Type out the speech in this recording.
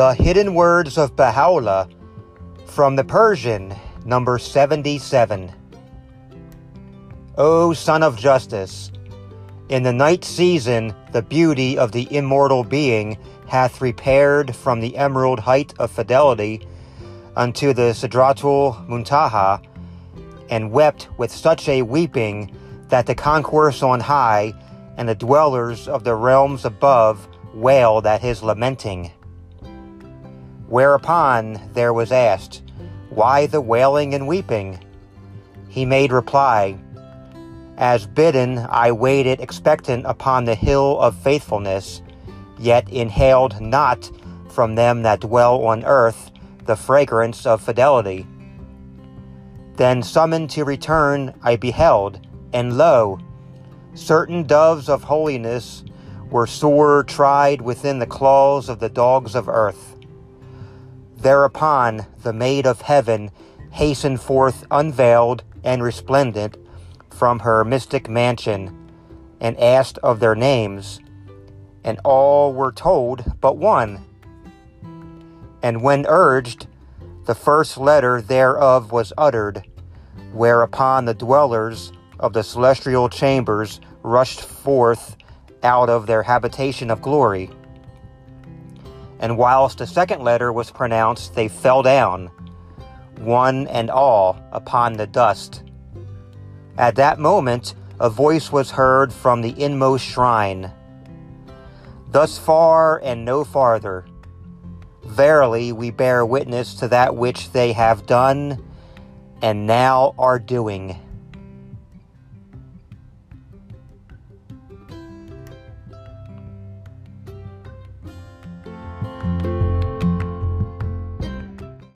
The Hidden Words of Baha'u'llah from the Persian, number 77. O Son of Justice, in the night season the beauty of the immortal being hath repaired from the emerald height of fidelity unto the Sidratul Muntaha, and wept with such a weeping that the concourse on high and the dwellers of the realms above wailed at his lamenting. Whereupon there was asked, Why the wailing and weeping? He made reply, As bidden, I waited expectant upon the hill of faithfulness, yet inhaled not from them that dwell on earth the fragrance of fidelity. Then summoned to return, I beheld, and lo, certain doves of holiness were sore tried within the claws of the dogs of earth. Thereupon the maid of heaven hastened forth unveiled and resplendent from her mystic mansion and asked of their names, and all were told but one. And when urged, the first letter thereof was uttered, whereupon the dwellers of the celestial chambers rushed forth out of their habitation of glory and whilst the second letter was pronounced, they fell down, one and all, upon the dust. At that moment, a voice was heard from the inmost shrine Thus far and no farther. Verily, we bear witness to that which they have done and now are doing.